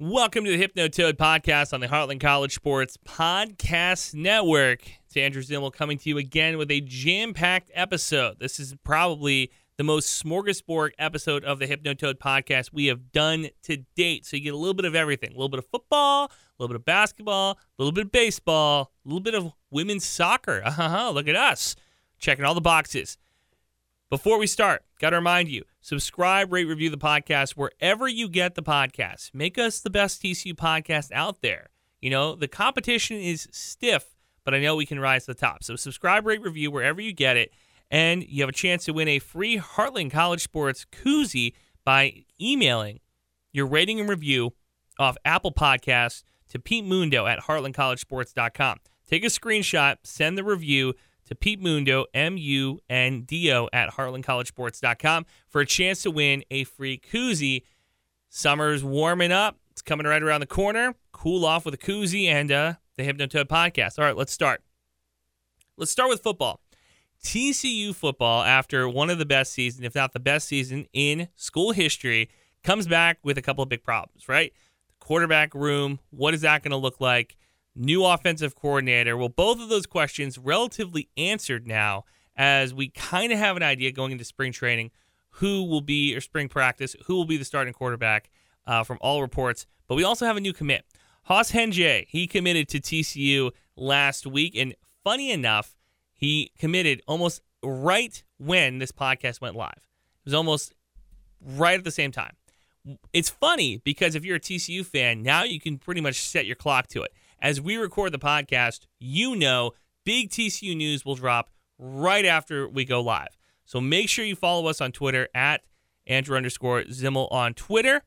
Welcome to the Hypnotoad podcast on the Heartland College Sports Podcast Network. It's Andrew Zimmel coming to you again with a jam packed episode. This is probably the most smorgasbord episode of the Hypnotoad podcast we have done to date. So you get a little bit of everything a little bit of football, a little bit of basketball, a little bit of baseball, a little bit of women's soccer. Uh-huh, look at us checking all the boxes. Before we start, got to remind you subscribe, rate, review the podcast wherever you get the podcast. Make us the best TCU podcast out there. You know, the competition is stiff, but I know we can rise to the top. So subscribe, rate, review wherever you get it. And you have a chance to win a free Heartland College Sports koozie by emailing your rating and review off Apple Podcasts to Pete Mundo at heartlandcollegesports.com. Take a screenshot, send the review to Pete Mundo, M U N D O, at heartlandcollegesports.com for a chance to win a free koozie. Summer's warming up. It's coming right around the corner. Cool off with a koozie and uh, the Hypnotoad podcast. All right, let's start. Let's start with football. TCU football, after one of the best seasons, if not the best season in school history, comes back with a couple of big problems, right? The quarterback room, what is that going to look like? New offensive coordinator. Well, both of those questions relatively answered now as we kind of have an idea going into spring training who will be, or spring practice, who will be the starting quarterback uh, from all reports. But we also have a new commit. Hauss Hejny, he committed to TCU last week. And funny enough, he committed almost right when this podcast went live. It was almost right at the same time. It's funny because if you're a TCU fan, now you can pretty much set your clock to it. As we record the podcast, you know big TCU news will drop right after we go live. So make sure you follow us on Twitter at Andrew underscore Zimmel on Twitter.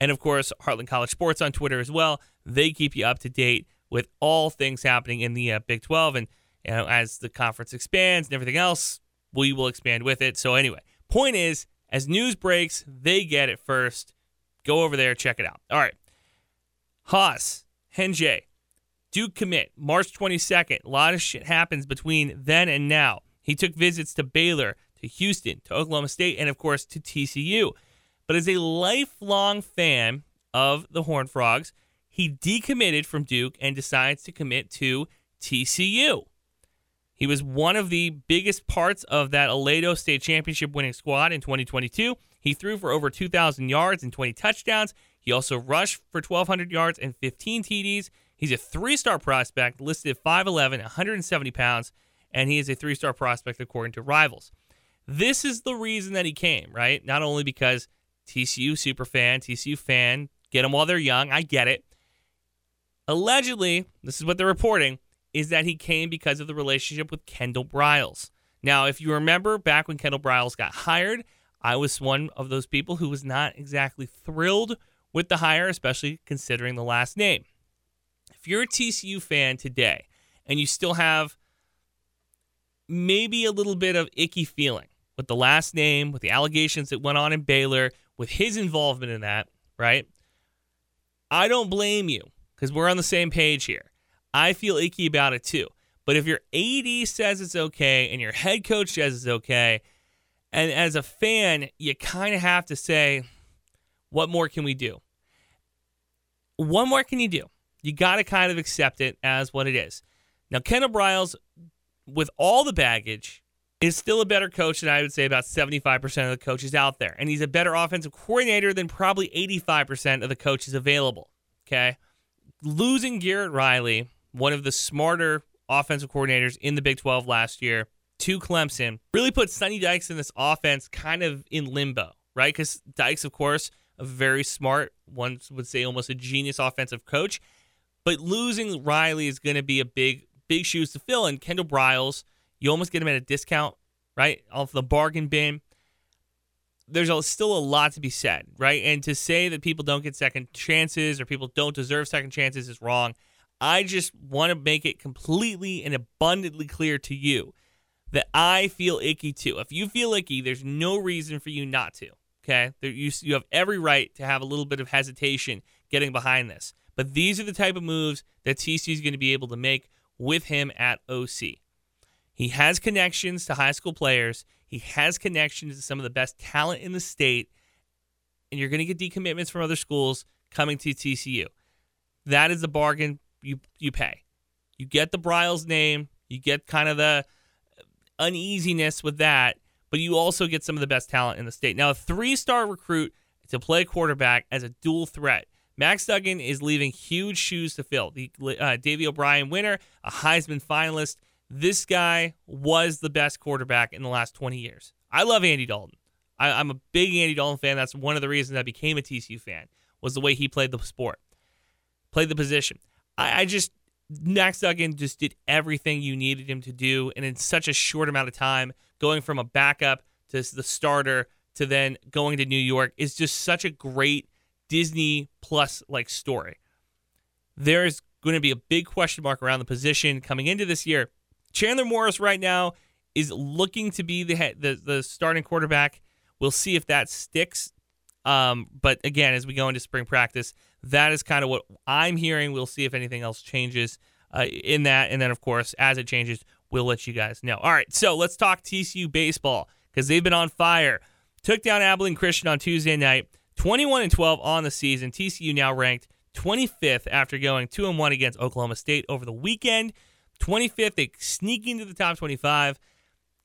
And of course, Heartland College Sports on Twitter as well. They keep you up to date with all things happening in the uh, Big 12. And you know, as the conference expands and everything else, we will expand with it. So, anyway, point is, as news breaks, they get it first. Go over there, check it out. All right. Hauss, Hejny, Duke commit, March 22nd. A lot of shit happens between then and now. He took visits to Baylor, to Houston, to Oklahoma State, and of course to TCU. But as a lifelong fan of the Horned Frogs, he decommitted from Duke and decides to commit to TCU. He was one of the biggest parts of that Aledo State Championship winning squad in 2022. He threw for over 2,000 yards and 20 touchdowns. He also rushed for 1,200 yards and 15 TDs. He's a three star prospect, listed at 5'11, 170 pounds, and he is a three star prospect according to rivals. This is the reason that he came, right? Not only because TCU super fan, TCU fan, get them while they're young. I get it. Allegedly, this is what they're reporting is that he came because of the relationship with Kendal Briles. Now, if you remember back when Kendal Briles got hired, I was one of those people who was not exactly thrilled with the hire, especially considering the last name. If you're a TCU fan today and you still have maybe a little bit of icky feeling with the last name, with the allegations that went on in Baylor, with his involvement in that, right? I don't blame you because we're on the same page here. I feel icky about it too. But if your AD says it's okay and your head coach says it's okay, and as a fan, you kind of have to say, what more can we do? What more can you do? You got to kind of accept it as what it is. Now, Kendal Briles, with all the baggage, is still a better coach than I would say about 75% of the coaches out there. And he's a better offensive coordinator than probably 85% of the coaches available. Okay. Losing Garrett Riley one of the smarter offensive coordinators in the Big 12 last year, to Clemson, really put Sonny Dykes in this offense kind of in limbo, right? Because Dykes, of course, a very smart, one would say almost a genius offensive coach. But losing Riley is going to be a big, big shoes to fill. And Kendal Briles, you almost get him at a discount, right? Off the bargain bin. There's still a lot to be said, right? And to say that people don't get second chances or people don't deserve second chances is wrong. I just want to make it completely and abundantly clear to you that I feel icky too. If you feel icky, there's no reason for you not to. Okay, there, you you have every right to have a little bit of hesitation getting behind this. But these are the type of moves that TC is going to be able to make with him at OC. He has connections to high school players. He has connections to some of the best talent in the state. And you're going to get decommitments from other schools coming to TCU. That is the bargain you you pay. You get the Briles name, you get kind of the uneasiness with that, but you also get some of the best talent in the state. Now, a three-star recruit to play quarterback as a dual threat. Max Duggan is leaving huge shoes to fill. The uh, Davy O'Brien winner, a Heisman finalist. This guy was the best quarterback in the last 20 years. I love Andy Dalton. I, I'm a big Andy Dalton fan. That's one of the reasons I became a TCU fan was the way he played the sport, played the position. I, I just Max Duggan just did everything you needed him to do, and in such a short amount of time, going from a backup to the starter to then going to New York is just such a great Disney Plus like story. There's going to be a big question mark around the position coming into this year. Chandler Morris right now is looking to be the the, the starting quarterback. We'll see if that sticks. Um, but again, as we go into spring practice, that is kind of what I'm hearing. We'll see if anything else changes uh, in that. And then, of course, as it changes, we'll let you guys know. All right, so let's talk TCU baseball because they've been on fire. Took down Abilene Christian on Tuesday night, 21 and 12 on the season. TCU now ranked 25th after going 2 and 1 against Oklahoma State over the weekend. 25th, they sneak into the top 25.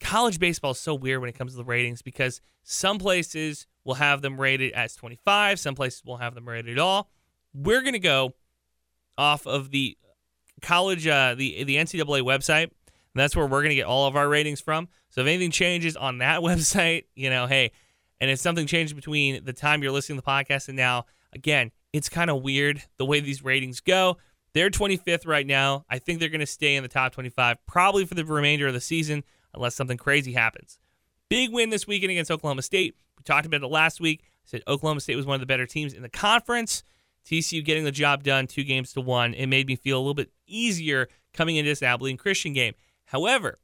College baseball is so weird when it comes to the ratings because some places will have them rated as 25, some places will have them rated at all. We're going to go off of the college, uh, the the NCAA website. that's where we're going to get all of our ratings from. So if anything changes on that website, you know, hey, and if something changed between the time you're listening to the podcast and now, again, it's kind of weird the way these ratings go. They're 25th right now. I think they're going to stay in the top 25 probably for the remainder of the season unless something crazy happens. Big win this weekend against Oklahoma State. We talked about it last week. I said Oklahoma State was one of the better teams in the conference. TCU getting the job done, two games to one. It made me feel a little bit easier coming into this Abilene Christian game. However,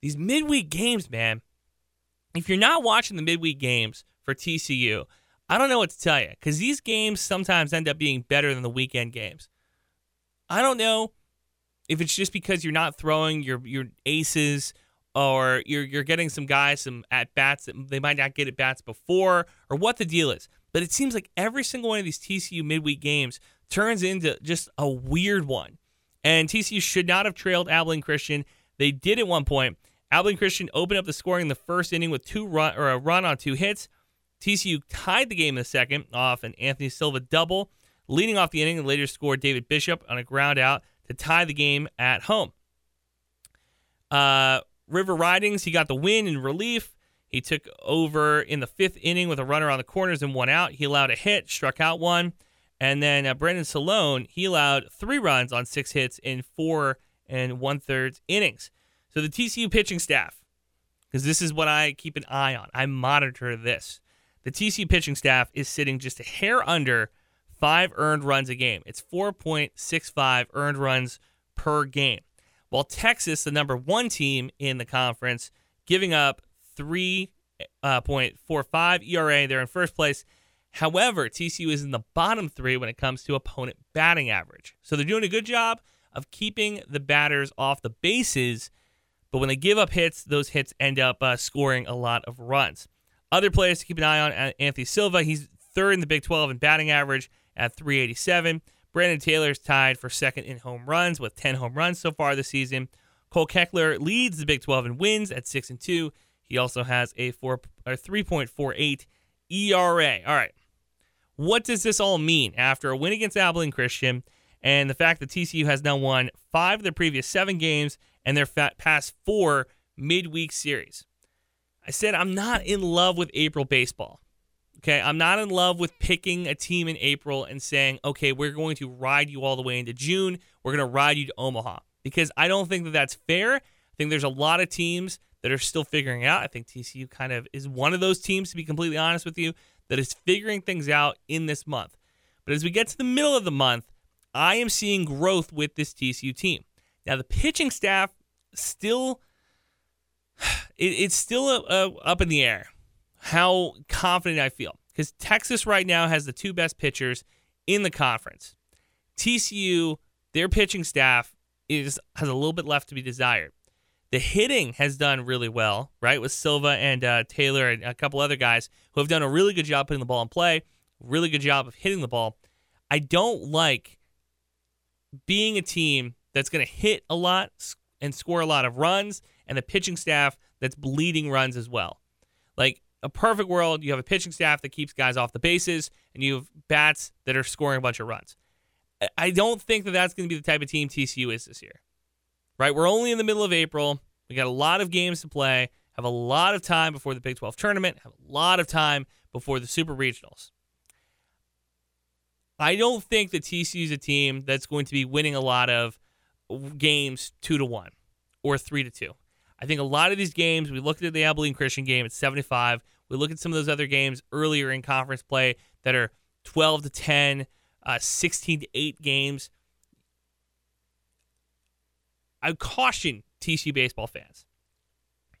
these midweek games, man, if you're not watching the midweek games for TCU, I don't know what to tell you because these games sometimes end up being better than the weekend games. I don't know if it's just because you're not throwing your your aces or you're you're getting some guys some at bats that they might not get at bats before or what the deal is. But it seems like every single one of these TCU midweek games turns into just a weird one. And TCU should not have trailed Abilene Christian. They did at one point. Abilene Christian opened up the scoring in the first inning with two run or a run on two hits. TCU tied the game in the second off an Anthony Silva double. Leading off the inning, and later scored David Bishop on a ground out to tie the game at home. Uh, River Ridings, he got the win in relief. He took over in the fifth inning with a runner on the corners and one out. He allowed a hit, struck out one. And then uh, Salone, he allowed three runs on six hits in four and one third innings. So the TCU pitching staff, because this is what I keep an eye on, I monitor this. The TCU pitching staff is sitting just a hair under five earned runs a game. It's 4.65 earned runs per game while Texas, the number one team in the conference, giving up 3.45 uh, ERA. They're in first place. However, TCU is in the bottom three when it comes to opponent batting average. So they're doing a good job of keeping the batters off the bases, but when they give up hits, those hits end up uh, scoring a lot of runs. Other players to keep an eye on Anthony Silva. He's third in the Big 12 in batting average at 387. Brayden Taylor's tied for second in home runs with 10 home runs so far this season. Kole Klecker leads the Big 12 in wins at 6 and 2. He also has a 4 or 3.48 ERA. All right. What does this all mean after a win against Abilene Christian and the fact that TCU has now won 5 of their previous 7 games and their past 4 midweek series? I said I'm not in love with April baseball. Okay, I'm not in love with picking a team in April and saying, okay, we're going to ride you all the way into June. We're going to ride you to Omaha because I don't think that that's fair. I think there's a lot of teams that are still figuring out. I think TCU kind of is one of those teams, to be completely honest with you, that is figuring things out in this month. But as we get to the middle of the month, I am seeing growth with this TCU team. Now, the pitching staff still, it, it's still a, a, up in the air how confident I feel because Texas right now has the two best pitchers in the conference. TCU, their pitching staff is has a little bit left to be desired. The hitting has done really well, right, with Silva and uh, Taylor and a couple other guys who have done a really good job putting the ball in play, really good job of hitting the ball. I don't like being a team that's going to hit a lot and score a lot of runs and a pitching staff that's bleeding runs as well. Like a perfect world, you have a pitching staff that keeps guys off the bases and you have bats that are scoring a bunch of runs. I don't think that that's going to be the type of team TCU is this year. Right? We're only in the middle of April. We got a lot of games to play, have a lot of time before the Big 12 tournament, have a lot of time before the Super Regionals. I don't think that TCU is a team that's going to be winning a lot of games two to one or three to two. I think a lot of these games, we looked at the Abilene Christian game at 75. We look at some of those other games earlier in conference play that are 12 to 10, uh, 16 to 8 games. I caution TCU baseball fans.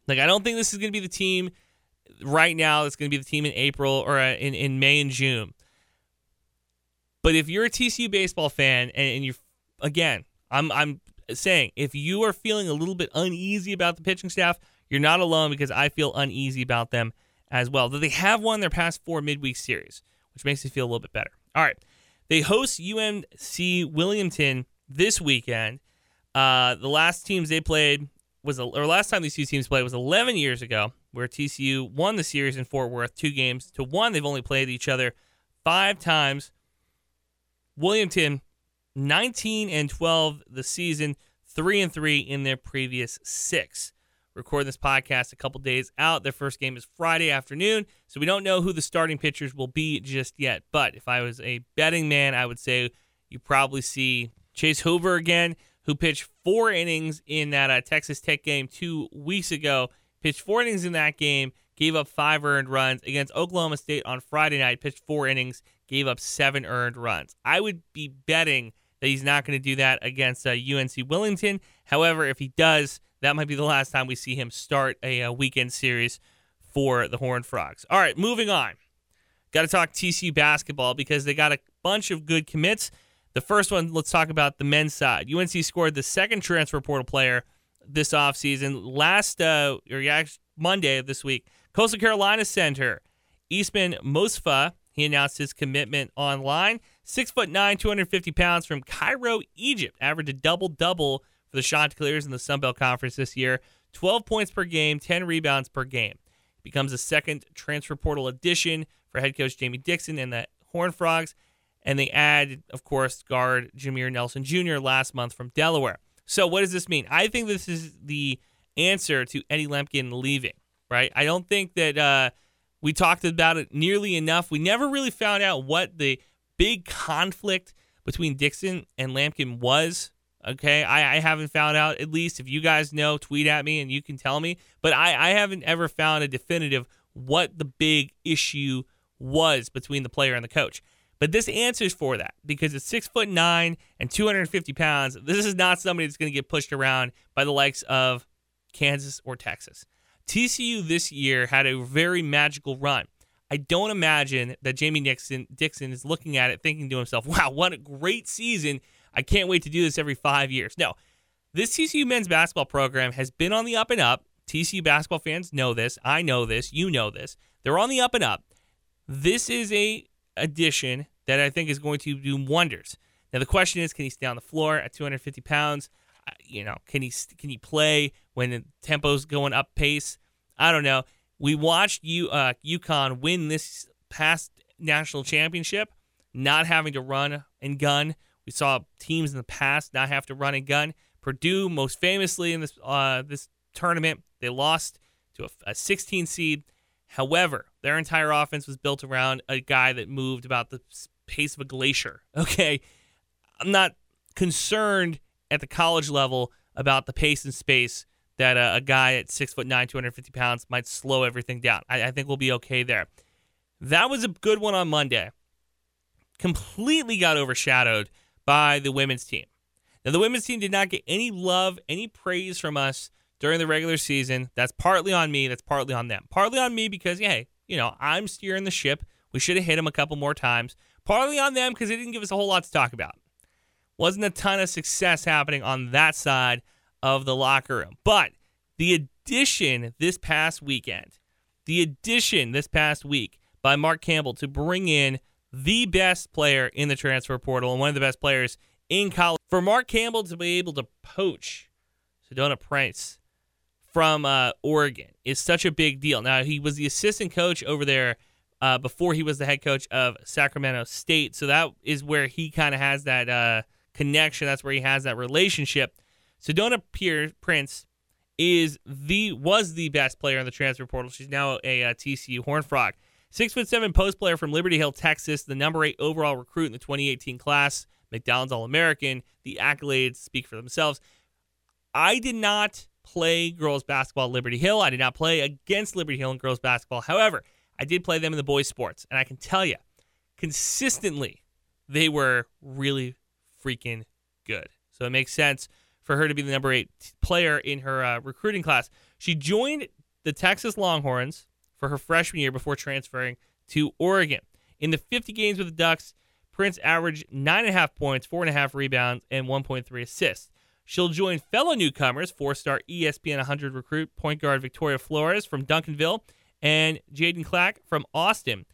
Like, I don't think this is going to be the team right now that's going to be the team in April or uh, in, in May and June. But if you're a TCU baseball fan and, and you're, again, I'm, I'm saying if you are feeling a little bit uneasy about the pitching staff, you're not alone because I feel uneasy about them as well. Though they have won their past four midweek series, which makes me feel a little bit better. All right. They host UNC Wilmington this weekend. Uh, the last teams they played was, or last time these two teams played was 11 years ago, where TCU won the series in Fort Worth, two games to one. They've only played each other five times. Wilmington, 19 and 12 the season, three and three in their previous six Recording this podcast a couple days out. Their first game is Friday afternoon, so we don't know who the starting pitchers will be just yet. But if I was a betting man, I would say you probably see Chase Hoover again, who pitched four innings in that uh, Texas Tech game two weeks ago. Pitched four innings in that game, gave up five earned runs against Oklahoma State on Friday night. Pitched four innings, gave up seven earned runs. I would be betting that he's not going to do that against uh, UNC Wilmington. However, if he does, that might be the last time we see him start a, a weekend series for the Horned Frogs. All right, moving on. Got to talk TCU basketball because they got a bunch of good commits. The first one, let's talk about the men's side. UNC scored the second transfer portal player this offseason. Last, uh, or yeah, Monday of this week, Coastal Carolina center Essam Mostafa. He announced his commitment online. Six foot nine, 250 pounds from Cairo, Egypt. Averaged a double double for the Chanticleers in the Sun Belt Conference this year 12 points per game, 10 rebounds per game. He Becomes a second transfer portal addition for head coach Jamie Dixon and the Horned Frogs. And they add, of course, guard Jameer Nelson Jr. last month from Delaware. So, what does this mean? I think this is the answer to Eddie Lampkin leaving, right? I don't think that uh, we talked about it nearly enough. We never really found out what the big conflict between Dixon and Lampkin was Okay, I, I haven't found out. At least if you guys know, tweet at me and you can tell me. But I, I haven't ever found a definitive what the big issue was between the player and the coach. But this answers for that because it's six foot nine and 250 pounds. This is not somebody that's going to get pushed around by the likes of Kansas or Texas. TCU this year had a very magical run. I don't imagine that Jamie Nixon Dixon is looking at it thinking to himself, "Wow, what a great season! I can't wait to do this every five years. No, this TCU men's basketball program has been on the up and up. TCU basketball fans know this. I know this. You know this. They're on the up and up. This is a addition that I think is going to do wonders. Now the question is, can he stay on the floor at 250 pounds? You know, can he can he play when the tempo's going up pace? I don't know. We watched you uh, UConn win this past national championship, not having to run and gun we saw teams in the past not have to run and gun. Purdue, most famously in this uh, this tournament, they lost to a, a 16 seed. However, their entire offense was built around a guy that moved about the pace of a glacier. Okay, I'm not concerned at the college level about the pace and space that a, guy at six foot nine, 250 pounds might slow everything down. I, I think we'll be okay there. That was a good one on Monday. Completely got overshadowed by the women's team. Now, the women's team did not get any love, any praise from us during the regular season. That's partly on me. That's partly on them. Partly on me because, hey, you know, I'm steering the ship. We should have hit them a couple more times. Partly on them because they didn't give us a whole lot to talk about. Wasn't a ton of success happening on that side of the locker room. But the addition this past weekend, the addition this past week by Mark Campbell to bring in the best player in the transfer portal and one of the best players in college. For Mark Campbell to be able to poach Sedona Prince from uh, Oregon is such a big deal. Now, he was the assistant coach over there uh, before he was the head coach of Sacramento State. So that is where he kind of has that uh, connection. That's where he has that relationship. Sedona Pierce Prince is the was the best player in the transfer portal. She's now a, a uh, TCU Horn Frog. Six foot seven post player from Liberty Hill, Texas, the number eight overall recruit in the 2018 class, McDonald's All American. The accolades speak for themselves. I did not play girls basketball at Liberty Hill. I did not play against Liberty Hill in girls basketball. However, I did play them in the boys' sports, and I can tell you, consistently, they were really freaking good. So it makes sense for her to be the number eight player in her uh, recruiting class. She joined the Texas Longhorns for her freshman year before transferring to Oregon. In the 50 games with the Ducks, Prince averaged 9.5 points, 4.5 rebounds, and 1.3 assists. She'll join fellow newcomers, four star ESPN 100 recruit point guard Victoria Flores from Duncanville and Jaden Clack from Austin.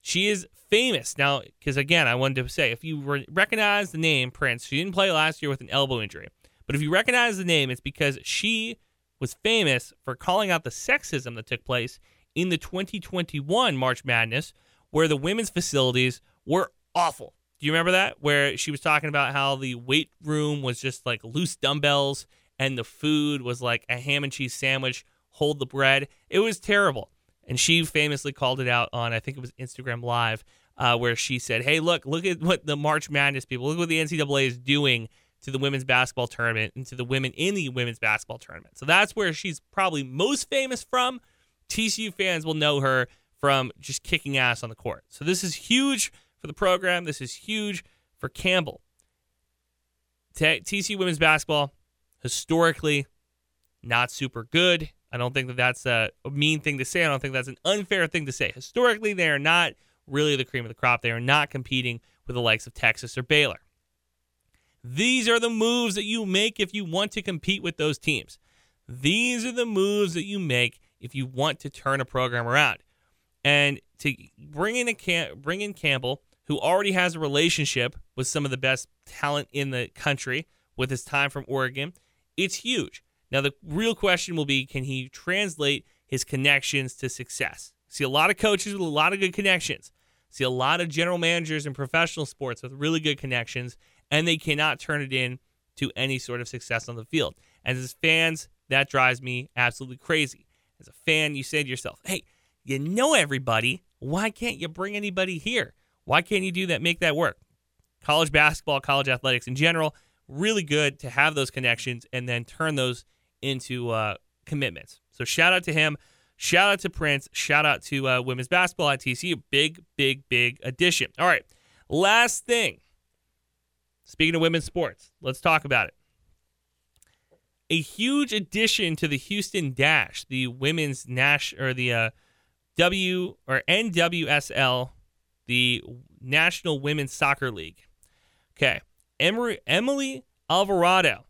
She is famous now because, again, I wanted to say if you re- recognize the name Prince, she didn't play last year with an elbow injury. But if you recognize the name, it's because she was famous for calling out the sexism that took place in the 2021 March Madness, where the women's facilities were awful. Do you remember that? Where she was talking about how the weight room was just like loose dumbbells and the food was like a ham and cheese sandwich, hold the bread. It was terrible. And she famously called it out on, I think it was Instagram Live, uh, where she said, Hey, look, look at what the March Madness people, look what the NCAA is doing to the women's basketball tournament and to the women in the women's basketball tournament. So that's where she's probably most famous from. TCU fans will know her from just kicking ass on the court. So this is huge for the program. This is huge for Campbell. T- TCU women's basketball, historically, not super good. I don't think that that's a mean thing to say. I don't think that's an unfair thing to say. Historically, they are not really the cream of the crop. They are not competing with the likes of Texas or Baylor. These are the moves that you make if you want to compete with those teams. These are the moves that you make if you want to turn a program around. And to bring in a Cam- bring in Campbell, who already has a relationship with some of the best talent in the country with his time from Oregon, it's huge. Now the real question will be can he translate his connections to success? See a lot of coaches with a lot of good connections. See a lot of general managers in professional sports with really good connections and they cannot turn it in to any sort of success on the field. And as fans, that drives me absolutely crazy. As a fan, you say to yourself, hey, you know everybody. Why can't you bring anybody here? Why can't you do that? Make that work. College basketball, college athletics in general, really good to have those connections and then turn those into uh, commitments. So shout out to him. Shout out to Prince. Shout out to uh, women's basketball at TCU. Big, big, big addition. All right. Last thing. Speaking of women's sports, let's talk about it a huge addition to the Houston Dash, the women's Nash or the uh, W or NWSL, the National Women's Soccer League. Okay, Emily Alvarado.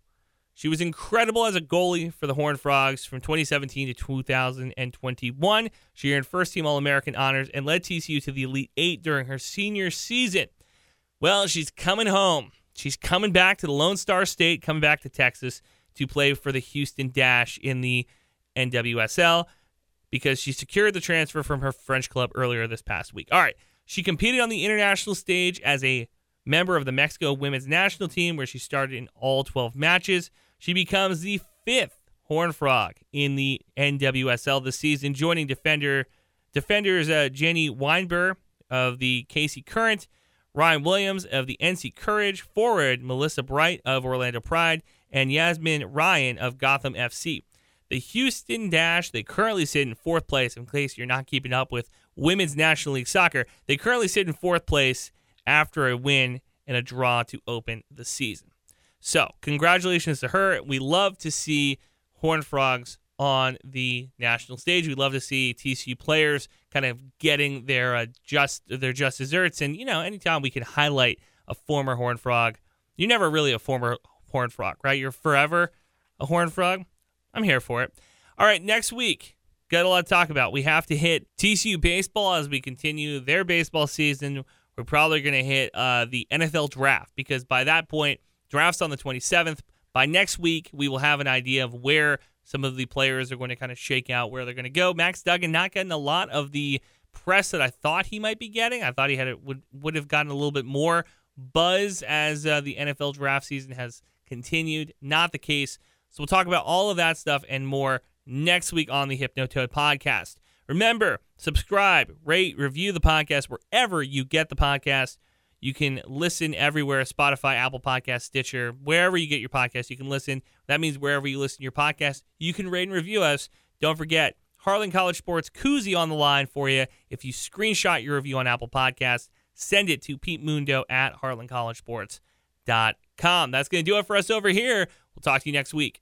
She was incredible as a goalie for the Horned Frogs from 2017 to 2021. She earned first team All American honors and led TCU to the Elite Eight during her senior season. Well, she's coming home. She's coming back to the Lone Star State, coming back to Texas to play for the Houston Dash in the NWSL because she secured the transfer from her French club earlier this past week. All right. She competed on the international stage as a member of the Mexico women's national team, where she started in all 12 matches. She becomes the fifth Horn Frog in the NWSL this season, joining defender defenders uh, Jenny Weinberg of the KC Current, Ryan Williams of the NC Courage, forward Messiah Bright of Orlando Pride, and Yazmeen Ryan of Gotham FC. The Houston Dash, they currently sit in fourth place. In case you're not keeping up with Women's National League Soccer, they currently sit in fourth place after a win and a draw to open the season. So, congratulations to her. We love to see Horn Frogs on the national stage. We love to see TCU players kind of getting their uh, just their just desserts. And you know, anytime we can highlight a former Horn Frog, you're never really a former Horn frog, right? You're forever a Horn frog. I'm here for it. All right, next week, got a lot to talk about. We have to hit TCU baseball as we continue their baseball season. we're probably going to hit uh, the NFL draft because by that point, draft's on the 27th. By next week, we will have an idea of where some of the players are going to kind of shake out, where they're going to go. Max Duggan not getting a lot of the press that I thought he might be getting. I thought he had it would would have gotten a little bit more buzz as uh, the NFL draft season has continued. Not the case. So we'll talk about all of that stuff and more next week on the Hypnotoad podcast. Remember, subscribe, rate, review the podcast wherever you get the podcast. You can listen everywhere Spotify, Apple Podcast, Stitcher, wherever you get your podcast, you can listen. That means wherever you listen to your podcast, you can rate and review us. Don't forget, Heartland College Sports koozie on the line for you. If you screenshot your review on Apple Podcasts, send it to Pete Mundo at heartlandcollegesports.com. That's going to do it for us over here. We'll talk to you next week.